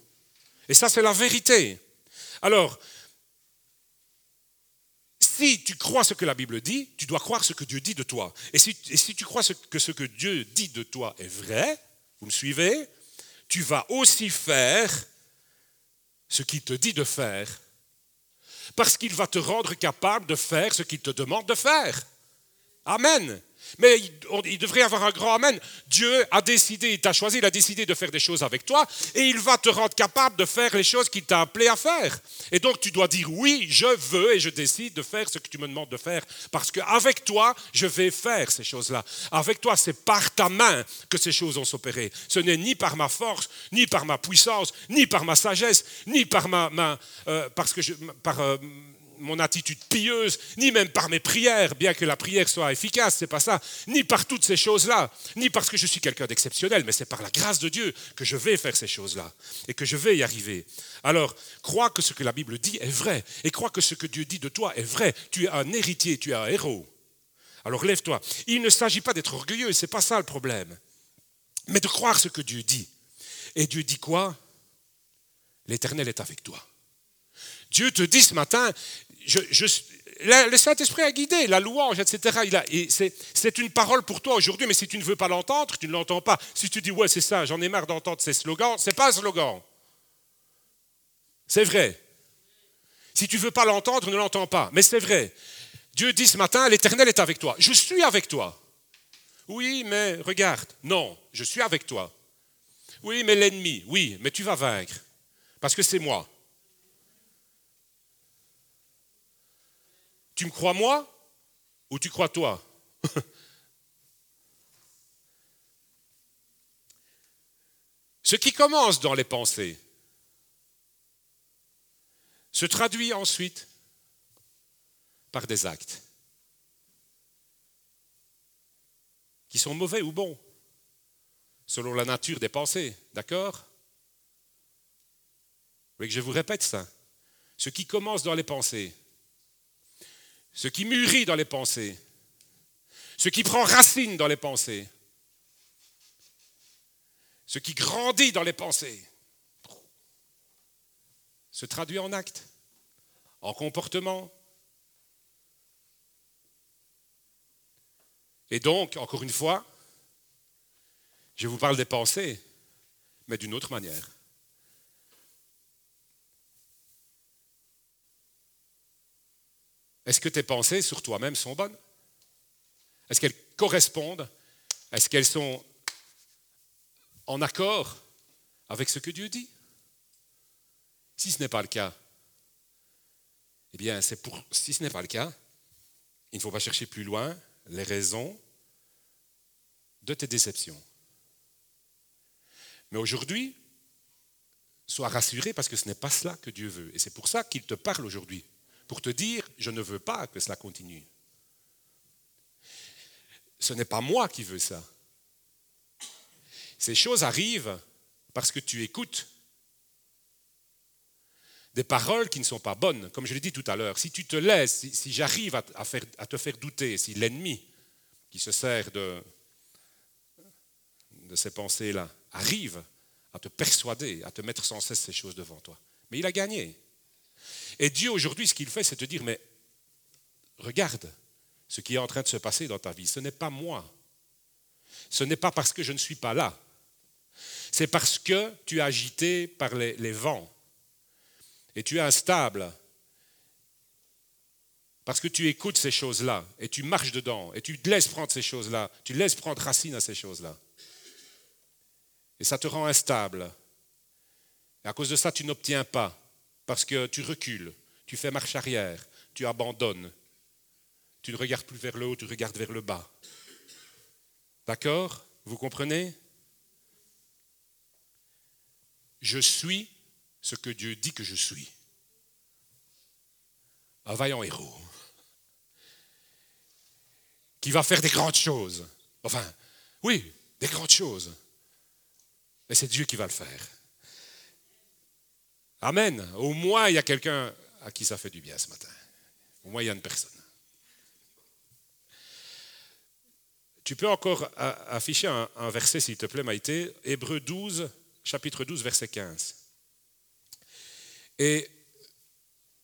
Et ça, c'est la vérité. Alors, si tu crois ce que la Bible dit, tu dois croire ce que Dieu dit de toi. Et si, tu crois que ce que Dieu dit de toi est vrai, vous me suivez, tu vas aussi faire ce qu'il te dit de faire. Parce qu'il va te rendre capable de faire ce qu'il te demande de faire. Amen. Mais il devrait y avoir un grand Amen. Dieu a décidé, il t'a choisi, il a décidé de faire des choses avec toi et il va te rendre capable de faire les choses qu'il t'a appelé à faire. Et donc tu dois dire oui, je veux et je décide de faire ce que tu me demandes de faire parce qu'avec toi, je vais faire ces choses-là. Avec toi, c'est par ta main que ces choses ont s'opérer. Ce n'est ni par ma force, ni par ma puissance, ni par ma sagesse, ni par ma, euh, parce que je, par euh, mon attitude pieuse, ni même par mes prières, bien que la prière soit efficace, c'est pas ça, ni par toutes ces choses-là, ni parce que je suis quelqu'un d'exceptionnel, mais c'est par la grâce de Dieu que je vais faire ces choses-là et que je vais y arriver. Alors, crois que ce que la Bible dit est vrai et crois que ce que Dieu dit de toi est vrai. Tu es un héritier, tu es un héros. Alors lève-toi. Il ne s'agit pas d'être orgueilleux, c'est pas ça le problème, mais de croire ce que Dieu dit. Et Dieu dit quoi? L'Éternel est avec toi. Dieu te dit ce matin, le Saint-Esprit a guidé, la louange, etc. c'est une parole pour toi aujourd'hui, mais si tu ne veux pas l'entendre, tu ne l'entends pas. Si tu dis, ouais, c'est ça, j'en ai marre d'entendre ces slogans, ce n'est pas un slogan. C'est vrai. Si tu ne veux pas l'entendre, ne l'entends pas. Mais c'est vrai. Dieu dit ce matin, l'Éternel est avec toi. Je suis avec toi. Oui, mais regarde. Non, je suis avec toi. Oui, mais l'ennemi, oui, mais tu vas vaincre. Parce que c'est moi. Tu me crois moi ou tu crois toi? Ce qui commence dans les pensées se traduit ensuite par des actes qui sont mauvais ou bons, selon la nature des pensées, d'accord? Vous voulez que je vous répète ça. Ce qui commence dans les pensées ce qui mûrit dans les pensées, ce qui prend racine dans les pensées, ce qui grandit dans les pensées, se traduit en actes, en comportement. Et donc, encore une fois, je vous parle des pensées, mais d'une autre manière. Est-ce que tes pensées sur toi-même sont bonnes? Est-ce qu'elles correspondent? Est-ce qu'elles sont en accord avec ce que Dieu dit? Si ce n'est pas le cas, eh bien, si ce n'est pas le cas, il ne faut pas chercher plus loin les raisons de tes déceptions. Mais aujourd'hui, sois rassuré parce que ce n'est pas cela que Dieu veut. Et c'est pour ça qu'il te parle aujourd'hui pour te dire, je ne veux pas que cela continue. Ce n'est pas moi qui veux ça. Ces choses arrivent parce que tu écoutes des paroles qui ne sont pas bonnes, comme je l'ai dit tout à l'heure. Si tu te laisses, si, j'arrive à, te faire douter, si l'ennemi qui se sert de, de ces pensées-là arrive à te persuader, à te mettre sans cesse ces choses devant toi, mais il a gagné. Et Dieu aujourd'hui, ce qu'il fait, c'est te dire, mais regarde ce qui est en train de se passer dans ta vie. Ce n'est pas moi. Ce n'est pas parce que je ne suis pas là. C'est parce que tu es agité par les, vents. Et tu es instable. Parce que tu écoutes ces choses-là. Et tu marches dedans. Et tu te laisses prendre ces choses-là. Tu laisses prendre racine à ces choses-là. Et ça te rend instable. Et à cause de ça, tu n'obtiens pas parce que tu recules, tu fais marche arrière, tu abandonnes. Tu ne regardes plus vers le haut, tu regardes vers le bas. D'accord? Vous comprenez? Je suis ce que Dieu dit que je suis. Un vaillant héros qui va faire des grandes choses. Enfin, oui, des grandes choses. Mais c'est Dieu qui va le faire. Amen. Au moins, il y a quelqu'un à qui ça fait du bien ce matin. Au moins, il y a une personne. Tu peux encore afficher un, verset, s'il te plaît, Maïté. Hébreu 12, chapitre 12, verset 15. Et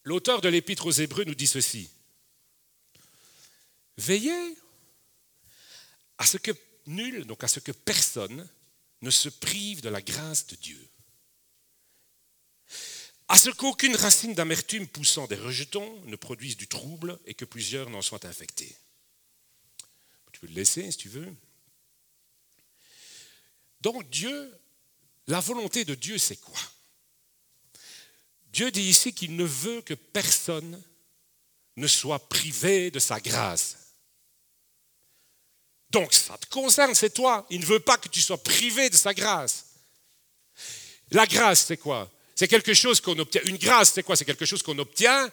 l'auteur de l'épître aux Hébreux nous dit ceci. Veillez à ce que nul, donc à ce que personne, ne se prive de la grâce de Dieu à ce qu'aucune racine d'amertume poussant des rejetons ne produise du trouble et que plusieurs n'en soient infectés. Tu peux le laisser si tu veux. Donc Dieu, la volonté de Dieu, c'est quoi? Dieu dit ici qu'il ne veut que personne ne soit privé de sa grâce. Donc ça te concerne, c'est toi. Il ne veut pas que tu sois privé de sa grâce. La grâce, c'est quoi? C'est quelque chose qu'on obtient. Une grâce, c'est quoi? C'est quelque chose qu'on obtient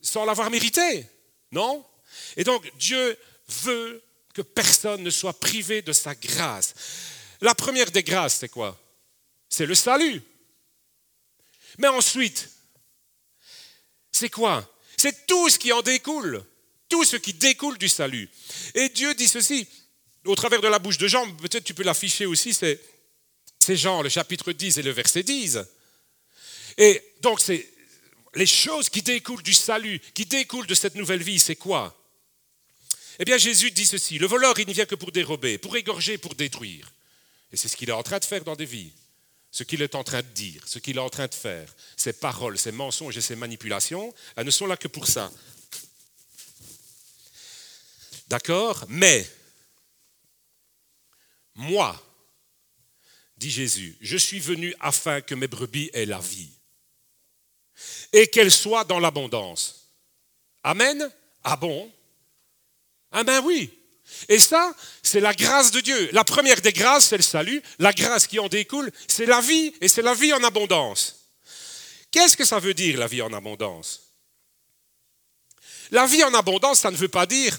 sans l'avoir mérité, non? Et donc, Dieu veut que personne ne soit privé de sa grâce. La première des grâces, c'est quoi? C'est le salut. Mais ensuite, c'est quoi? C'est tout ce qui en découle, tout ce qui découle du salut. Et Dieu dit ceci, au travers de la bouche de Jean, peut-être tu peux l'afficher aussi, c'est Jean, le chapitre 10 et le verset 10. Et donc, c'est les choses qui découlent du salut, qui découlent de cette nouvelle vie, c'est quoi? Eh bien, Jésus dit ceci, le voleur, il ne vient que pour dérober, pour égorger, pour détruire. Et c'est ce qu'il est en train de faire dans des vies. Ce qu'il est en train de dire, ce qu'il est en train de faire, ses paroles, ses mensonges et ses manipulations, elles ne sont là que pour ça. D'accord? Mais, moi, dit Jésus, je suis venu afin que mes brebis aient la vie et qu'elles soient dans l'abondance. Amen? Ah bon? Ah ben oui. Et ça, c'est la grâce de Dieu. La première des grâces, c'est le salut. La grâce qui en découle, c'est la vie, et c'est la vie en abondance. Qu'est-ce que ça veut dire, la vie en abondance? La vie en abondance, ça ne veut pas dire,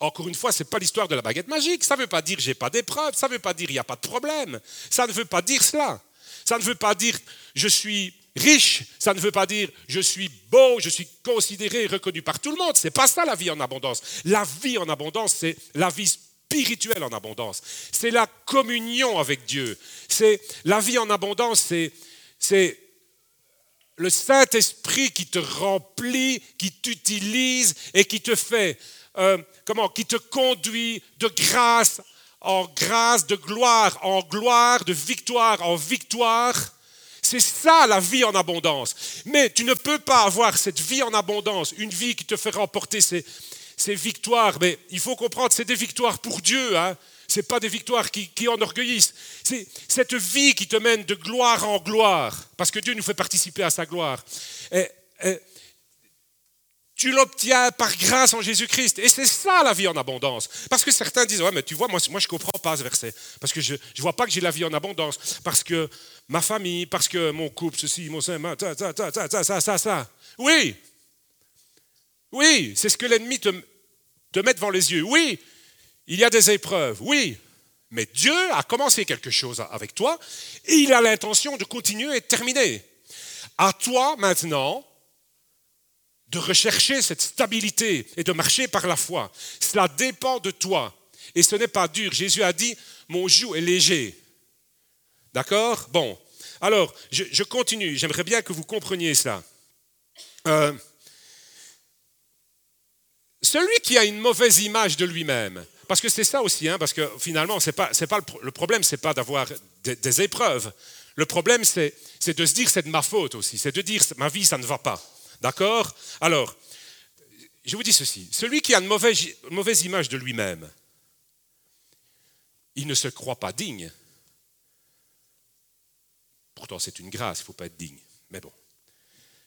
encore une fois, ce n'est pas l'histoire de la baguette magique, ça ne veut pas dire j'ai pas d'épreuve, ça ne veut pas dire il n'y a pas de problème, ça ne veut pas dire cela. Ça ne veut pas dire je suis riche, ça ne veut pas dire je suis beau, je suis considéré reconnu par tout le monde. C'est pas ça la vie en abondance. La vie en abondance, c'est la vie spirituelle en abondance. C'est la communion avec Dieu. C'est la vie en abondance, c'est c'est le Saint-Esprit qui te remplit, qui t'utilise et qui te fait euh, comment qui te conduit de grâce en grâce, de gloire en gloire, de victoire en victoire c'est ça la vie en abondance. Mais tu ne peux pas avoir cette vie en abondance, une vie qui te fait remporter ces, victoires. Mais il faut comprendre, c'est des victoires pour Dieu. Hein. Ce pas des victoires qui, qui enorgueillissent. C'est cette vie qui te mène de gloire en gloire, parce que Dieu nous fait participer à sa gloire. Tu l'obtiens par grâce en Jésus-Christ. Et c'est ça la vie en abondance. Parce que certains disent, ouais, mais tu vois, moi, moi je ne comprends pas ce verset. Parce que je ne vois pas que j'ai la vie en abondance. Parce que ma famille, parce que mon couple, ceci, mon sein, ça, ça, ça, ça, ça, ça. Oui. Oui, c'est ce que l'ennemi te, te met devant les yeux. Oui, il y a des épreuves. Oui. Mais Dieu a commencé quelque chose avec toi et il a l'intention de continuer et de terminer. À toi maintenant de rechercher cette stabilité et de marcher par la foi. Cela dépend de toi. Et ce n'est pas dur. Jésus a dit, mon joug est léger. D'accord? Bon. Alors, je, continue. J'aimerais bien que vous compreniez ça. Euh, celui qui a une mauvaise image de lui-même, parce que c'est ça aussi, hein, parce que finalement, c'est pas, pas le, problème, c'est pas d'avoir des, des, épreuves. Le problème, c'est de se dire c'est de ma faute aussi, c'est de dire ma vie, ça ne va pas. D'accord? Alors, je vous dis ceci. Celui qui a une mauvaise, image de lui-même, il ne se croit pas digne. Pourtant, c'est une grâce, il ne faut pas être digne. Mais bon.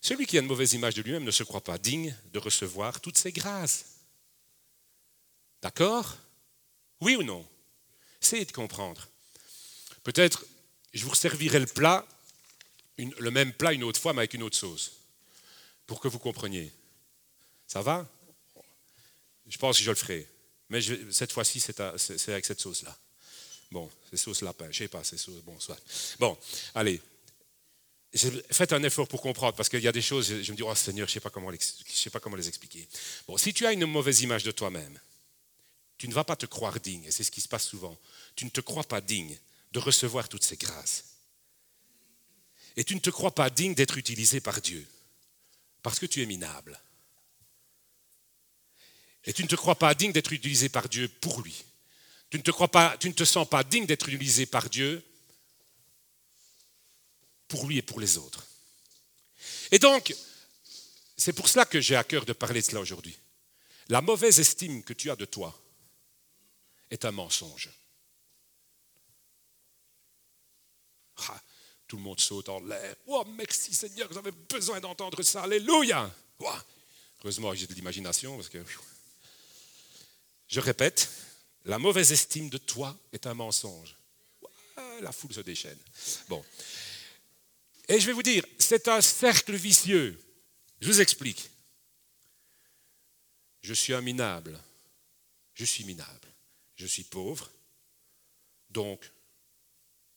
Celui qui a une mauvaise image de lui-même ne se croit pas digne de recevoir toutes ces grâces. D'accord? Oui ou non? Essayez de comprendre. Peut-être, je vous servirai le plat, le même plat une autre fois, mais avec une autre sauce pour que vous compreniez. Ça va? Je pense que je le ferai. Mais cette fois-ci, c'est avec cette sauce-là. Bon, c'est sauce lapin, je ne sais pas, c'est sauce. Bon, soit. Bon, allez. Faites un effort pour comprendre, parce qu'il y a des choses, je me dis, oh Seigneur, je ne sais, pas comment les, sais pas comment les expliquer. Bon, si tu as une mauvaise image de toi-même, tu ne vas pas te croire digne, et c'est ce qui se passe souvent. Tu ne te crois pas digne de recevoir toutes ces grâces. Et tu ne te crois pas digne d'être utilisé par Dieu. Parce que tu es minable. Et tu ne te crois pas digne d'être utilisé par Dieu pour lui. Tu ne te, sens pas digne d'être utilisé par Dieu pour lui et pour les autres. Et donc, c'est pour cela que j'ai à cœur de parler de cela aujourd'hui. La mauvaise estime que tu as de toi est un mensonge. Ah, tout le monde saute en l'air. Oh, merci Seigneur, j'avais besoin d'entendre ça. Alléluia. Heureusement, j'ai de l'imagination parce que. Je répète, la mauvaise estime de toi est un mensonge. La foule se déchaîne. Bon. Et je vais vous dire, c'est un cercle vicieux. Je vous explique. Je suis un minable. Je suis minable. Je suis pauvre. Donc,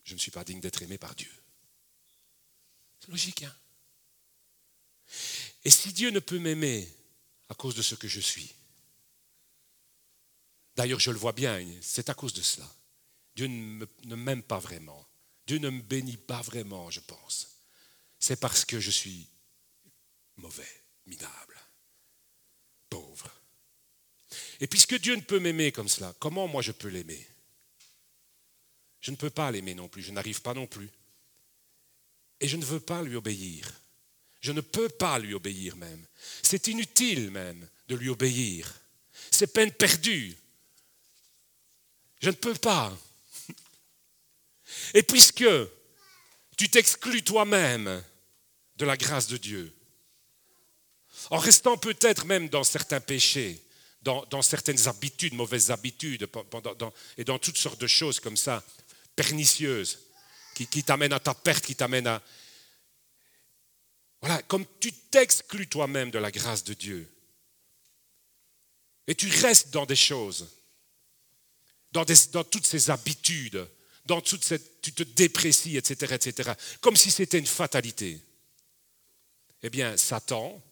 je ne suis pas digne d'être aimé par Dieu. Logique, hein Et si Dieu ne peut m'aimer à cause de ce que je suis, d'ailleurs je le vois bien, c'est à cause de cela. Dieu ne m'aime pas vraiment. Dieu ne me bénit pas vraiment, je pense. C'est parce que je suis mauvais, minable, pauvre. Et puisque Dieu ne peut m'aimer comme cela, comment moi je peux l'aimer? Je ne peux pas l'aimer non plus, je n'arrive pas non plus. Et je ne veux pas lui obéir. Je ne peux pas lui obéir même. C'est inutile même de lui obéir. C'est peine perdue. Je ne peux pas. Et puisque tu t'exclus toi-même de la grâce de Dieu, en restant peut-être même dans certains péchés, dans, certaines habitudes, mauvaises habitudes, et dans toutes sortes de choses comme ça, pernicieuses, qui, t'amènent à ta perte, qui t'amènent à... Voilà, comme tu t'exclus toi-même de la grâce de Dieu, et tu restes dans des choses, dans, toutes ces habitudes, dans toute cette, tu te déprécies, etc., etc., comme si c'était une fatalité. Eh bien, Satan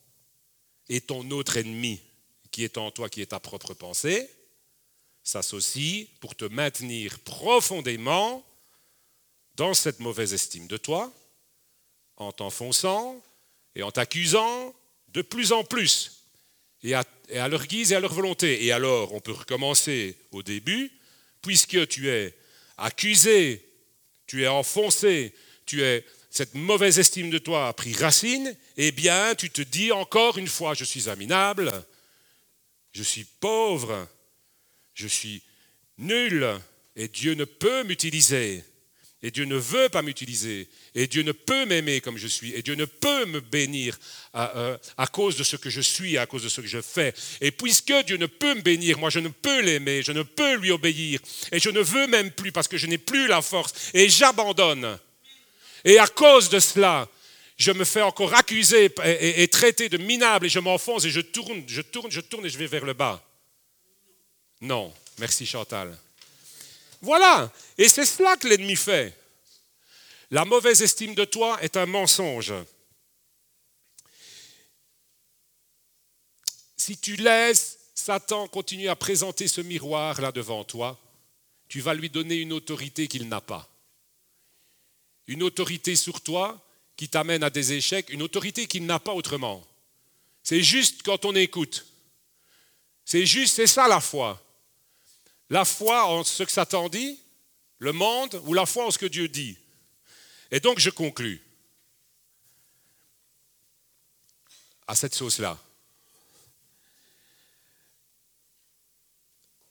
est ton autre ennemi qui est en toi, qui est ta propre pensée, s'associe pour te maintenir profondément dans cette mauvaise estime de toi, en t'enfonçant et en t'accusant de plus en plus, et à, leur guise et à leur volonté. Et alors, on peut recommencer au début, puisque tu es accusé, tu es enfoncé, tu es cette mauvaise estime de toi a pris racine, eh bien, tu te dis encore une fois, je suis aminable, je suis pauvre, je suis nul, et Dieu ne peut m'utiliser, et Dieu ne veut pas m'utiliser, et Dieu ne peut m'aimer comme je suis, et Dieu ne peut me bénir à, euh, à, cause de ce que je suis, à cause de ce que je fais. Et puisque Dieu ne peut me bénir, moi je ne peux l'aimer, je ne peux lui obéir, et je ne veux même plus parce que je n'ai plus la force, et j'abandonne. Et à cause de cela, je me fais encore accuser et, traiter de minable et je m'enfonce et je tourne, je tourne, je tourne et je vais vers le bas. Non, merci Chantal. Voilà, et c'est cela que l'ennemi fait. La mauvaise estime de toi est un mensonge. Si tu laisses Satan continuer à présenter ce miroir là devant toi, tu vas lui donner une autorité qu'il n'a pas une autorité sur toi qui t'amène à des échecs, une autorité qu'il n'a pas autrement. C'est juste quand on écoute. C'est juste, c'est ça la foi. La foi en ce que Satan dit, le monde, ou la foi en ce que Dieu dit. Et donc je conclus à cette sauce-là.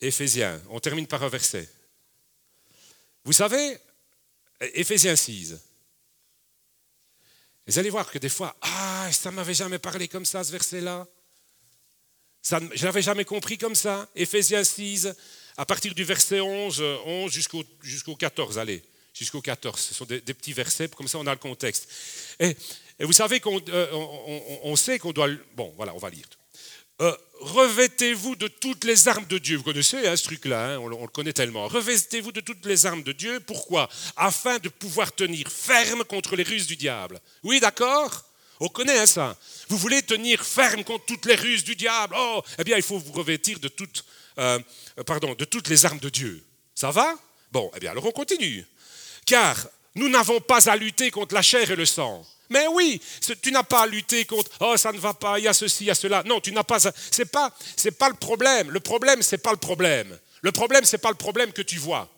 Éphésiens, on termine par un verset. Vous savez, Éphésiens 6. Vous allez voir que des fois, ah, ça m'avait jamais parlé comme ça, ce verset-là. Ça, je n'avais jamais compris comme ça. Éphésiens 6, à partir du verset 11, 11 jusqu'au, jusqu'au 14, allez, jusqu'au 14. Ce sont des, petits versets, comme ça on a le contexte. Et, vous savez qu'on euh, on, sait qu'on doit... Bon, voilà, on va lire. Euh, revêtez-vous de toutes les armes de Dieu. Vous connaissez hein, ce truc-là, hein, on, le connaît tellement. Revêtez-vous de toutes les armes de Dieu. Pourquoi? Afin de pouvoir tenir ferme contre les ruses du diable. Oui, d'accord? On connaît hein, ça. Vous voulez tenir ferme contre toutes les ruses du diable? Oh, eh bien, il faut vous revêtir de toutes, euh, pardon, de toutes les armes de Dieu. Ça va? Bon, eh bien, alors on continue. Car nous n'avons pas à lutter contre la chair et le sang mais oui, tu n'as pas à lutter contre oh ça ne va pas, il y a ceci, il y a cela. Non, tu n'as pas c'est pas c'est pas le problème. Le problème c'est pas le problème. Le problème c'est pas le problème que tu vois.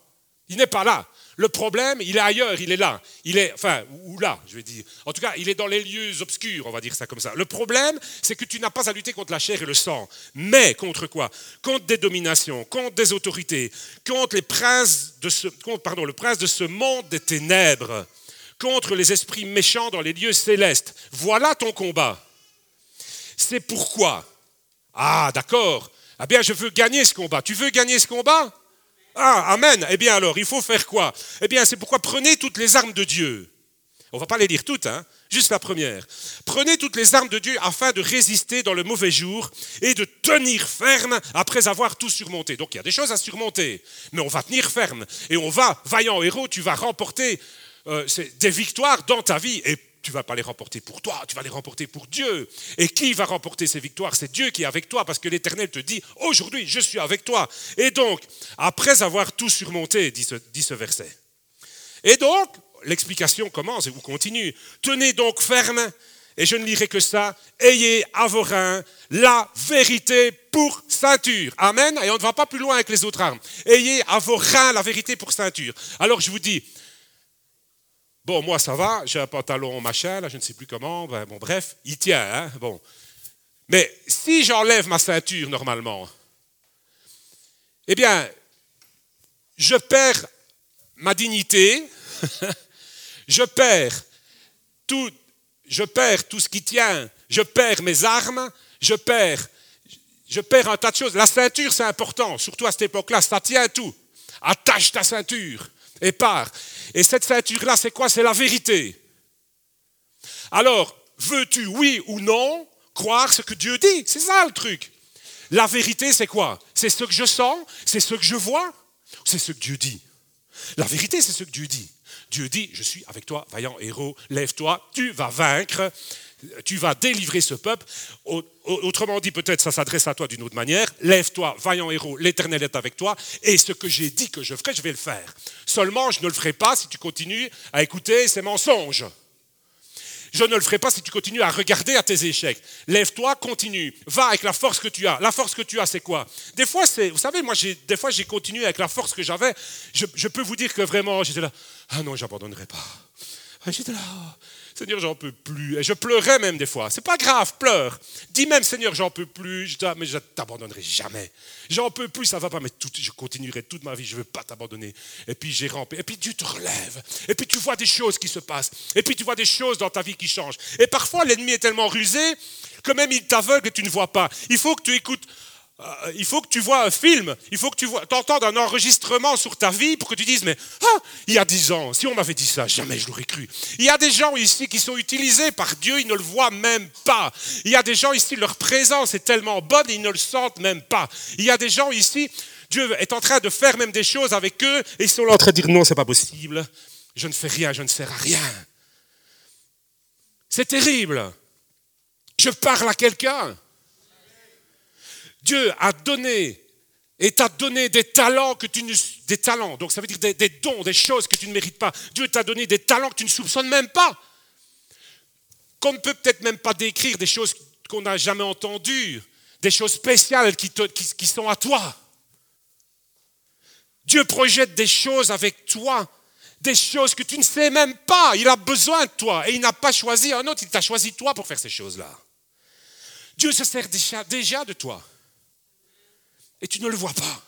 Il n'est pas là. Le problème, il est ailleurs, il est là. Il est enfin ou là, je vais dire. En tout cas, il est dans les lieux obscurs, on va dire ça comme ça. Le problème, c'est que tu n'as pas à lutter contre la chair et le sang, mais contre quoi? Contre des dominations, contre des autorités, contre les princes de ce pardon, le prince de ce monde des ténèbres contre les esprits méchants dans les lieux célestes. Voilà ton combat. C'est pourquoi? Ah, d'accord. Ah bien, je veux gagner ce combat. Tu veux gagner ce combat? Ah, amen. Eh bien alors, il faut faire quoi? Eh bien, c'est pourquoi prenez toutes les armes de Dieu. On ne va pas les lire toutes, hein juste la première. Prenez toutes les armes de Dieu afin de résister dans le mauvais jour et de tenir ferme après avoir tout surmonté. Donc il y a des choses à surmonter, mais on va tenir ferme et on va, vaillant héros, tu vas remporter euh, des victoires dans ta vie. Et tu vas pas les remporter pour toi, tu vas les remporter pour Dieu. Et qui va remporter ces victoires? C'est Dieu qui est avec toi, parce que l'Éternel te dit, aujourd'hui, je suis avec toi. Et donc, après avoir tout surmonté, dit ce, dit ce verset. Et donc, l'explication commence et vous continue. Tenez donc ferme, et je ne lirai que ça, ayez à vos reins la vérité pour ceinture. Amen. Et on ne va pas plus loin avec les autres armes. Ayez à vos reins la vérité pour ceinture. Alors je vous dis, Bon, moi, ça va, j'ai un pantalon machin, là, je ne sais plus comment, ben, bon, bref, il tient, hein, bon. Mais si j'enlève ma ceinture normalement, eh bien, je perds ma dignité, je perds tout, je perds tout ce qui tient, je perds mes armes, je perds, je perds un tas de choses. La ceinture, c'est important, surtout à cette époque-là, ça tient tout. Attache ta ceinture et pars. Et cette ceinture-là, c'est quoi? C'est la vérité. Alors, veux-tu, oui ou non, croire ce que Dieu dit? C'est ça le truc. La vérité, c'est quoi? C'est ce que je sens C'est ce que je vois C'est ce que Dieu dit La vérité, c'est ce que Dieu dit. Dieu dit, je suis avec toi, vaillant héros, lève-toi, tu vas vaincre, tu vas délivrer ce peuple. Autrement dit, peut-être ça s'adresse à toi d'une autre manière. Lève-toi, vaillant héros, l'Éternel est avec toi, et ce que j'ai dit que je ferai, je vais le faire. Seulement, je ne le ferai pas si tu continues à écouter ces mensonges. Je ne le ferai pas si tu continues à regarder à tes échecs. Lève-toi, continue. Va avec la force que tu as. La force que tu as, c'est quoi? Des fois, c'est, vous savez, moi, des fois, j'ai continué avec la force que j'avais. Je, peux vous dire que vraiment, j'étais là. Ah non, j'abandonnerai pas. Ah, j'étais là. Seigneur, j'en peux plus. Et je pleurais même des fois. C'est pas grave, pleure. Dis même, Seigneur, j'en peux plus. Je mais je t'abandonnerai jamais. J'en peux plus, ça va pas, mais je continuerai toute ma vie. Je veux pas t'abandonner. Et puis j'ai rampé. Et puis Dieu te relève. Et puis tu vois des choses qui se passent. Et puis tu vois des choses dans ta vie qui changent. Et parfois, l'ennemi est tellement rusé que même il t'aveugle et tu ne vois pas. Il faut que tu écoutes euh, il faut que tu vois un film, il faut que tu vois, un enregistrement sur ta vie pour que tu dises, mais ah, il y a dix ans, si on m'avait dit ça, jamais je l'aurais cru. Il y a des gens ici qui sont utilisés par Dieu, ils ne le voient même pas. Il y a des gens ici, leur présence est tellement bonne, ils ne le sentent même pas. Il y a des gens ici, Dieu est en train de faire même des choses avec eux, et ils sont là en train de dire, non, c'est pas possible, je ne fais rien, je ne sers à rien. C'est terrible. Je parle à quelqu'un. Dieu a donné et t'a donné des talents que tu ne, des talents, donc ça veut dire des, dons, des choses que tu ne mérites pas. Dieu t'a donné des talents que tu ne soupçonnes même pas. Qu'on ne peut peut-être même pas décrire des choses qu'on n'a jamais entendues, des choses spéciales qui, sont à toi. Dieu projette des choses avec toi, des choses que tu ne sais même pas. Il a besoin de toi et il n'a pas choisi un autre, il t'a choisi toi pour faire ces choses-là. Dieu se sert déjà de toi et tu ne le vois pas.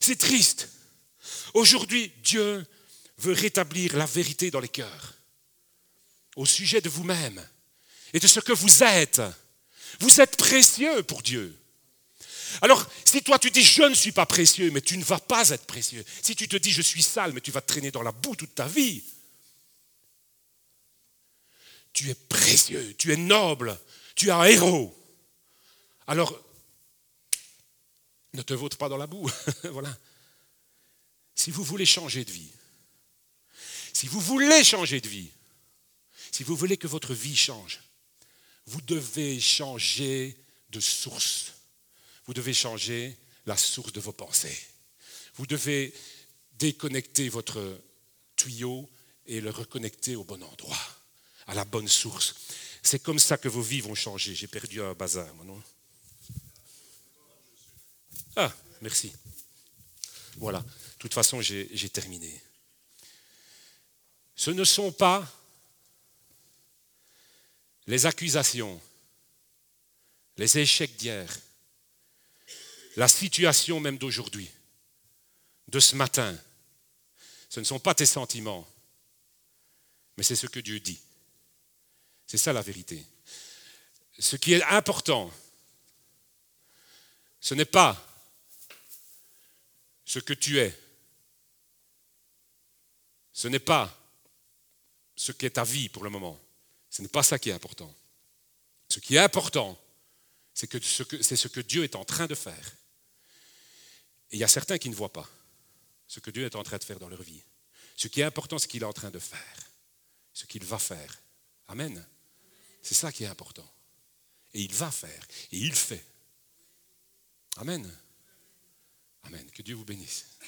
C'est triste. Aujourd'hui, Dieu veut rétablir la vérité dans les cœurs au sujet de vous-même et de ce que vous êtes. Vous êtes précieux pour Dieu. Alors, si toi tu dis je ne suis pas précieux, mais tu ne vas pas être précieux. Si tu te dis je suis sale, mais tu vas traîner dans la boue toute ta vie. Tu es précieux, tu es noble, tu es un héros. Alors, ne te vote pas dans la boue. voilà. Si vous voulez changer de vie, si vous voulez changer de vie, si vous voulez que votre vie change, vous devez changer de source. Vous devez changer la source de vos pensées. Vous devez déconnecter votre tuyau et le reconnecter au bon endroit, à la bonne source. C'est comme ça que vos vies vont changer. J'ai perdu un bazar, non? Ah, merci. Voilà, de toute façon, j'ai terminé. Ce ne sont pas les accusations, les échecs d'hier, la situation même d'aujourd'hui, de ce matin. Ce ne sont pas tes sentiments, mais c'est ce que Dieu dit. C'est ça la vérité. Ce qui est important, ce n'est pas ce que tu es. Ce n'est pas ce qu'est ta vie pour le moment. Ce n'est pas ça qui est important. Ce qui est important, c'est que c'est ce que Dieu est en train de faire. Et il y a certains qui ne voient pas ce que Dieu est en train de faire dans leur vie. Ce qui est important, c'est qu'il est en train de faire, ce qu'il va faire. Amen. C'est ça qui est important. Et il va faire, et il fait. Amen. Amen. Que Dieu vous bénisse.